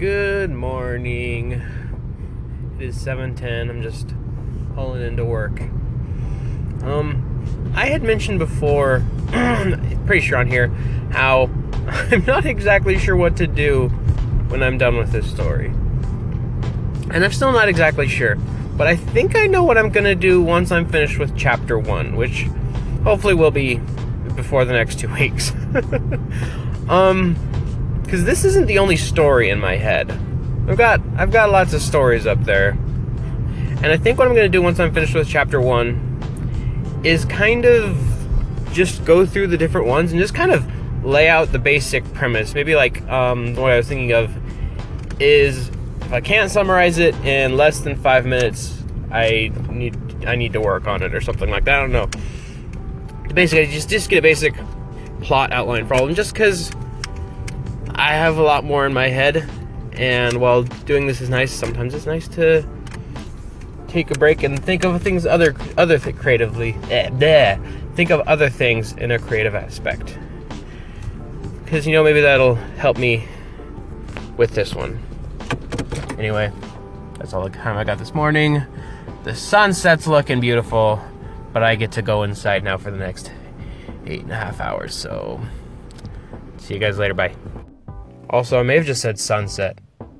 Good morning. It is 7:10. I'm just pulling into work. Um, I had mentioned before, pretty sure on here, how I'm not exactly sure what to do when I'm done with this story. And I'm still not exactly sure, but I think I know what I'm gonna do once I'm finished with chapter one, which hopefully will be before the next two weeks. um, because this isn't the only story in my head. I've got I've got lots of stories up there, and I think what I'm gonna do once I'm finished with chapter one is kind of just go through the different ones and just kind of lay out the basic premise. Maybe like um, what I was thinking of is if I can't summarize it in less than five minutes, I need I need to work on it or something like that. I don't know. Basically, just just get a basic plot outline for all of them, just because I have a lot more in my head, and while doing this is nice, sometimes it's nice to take a break and think of things other other th- creatively. Eh, think of other things in a creative aspect, because you know maybe that'll help me with this one. Anyway, that's all the time I got this morning. The sunset's looking beautiful, but I get to go inside now for the next eight and a half hours. So, see you guys later. Bye. Also, I may have just said sunset.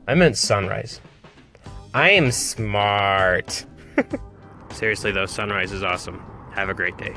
I meant sunrise. I am smart. Seriously, though, sunrise is awesome. Have a great day.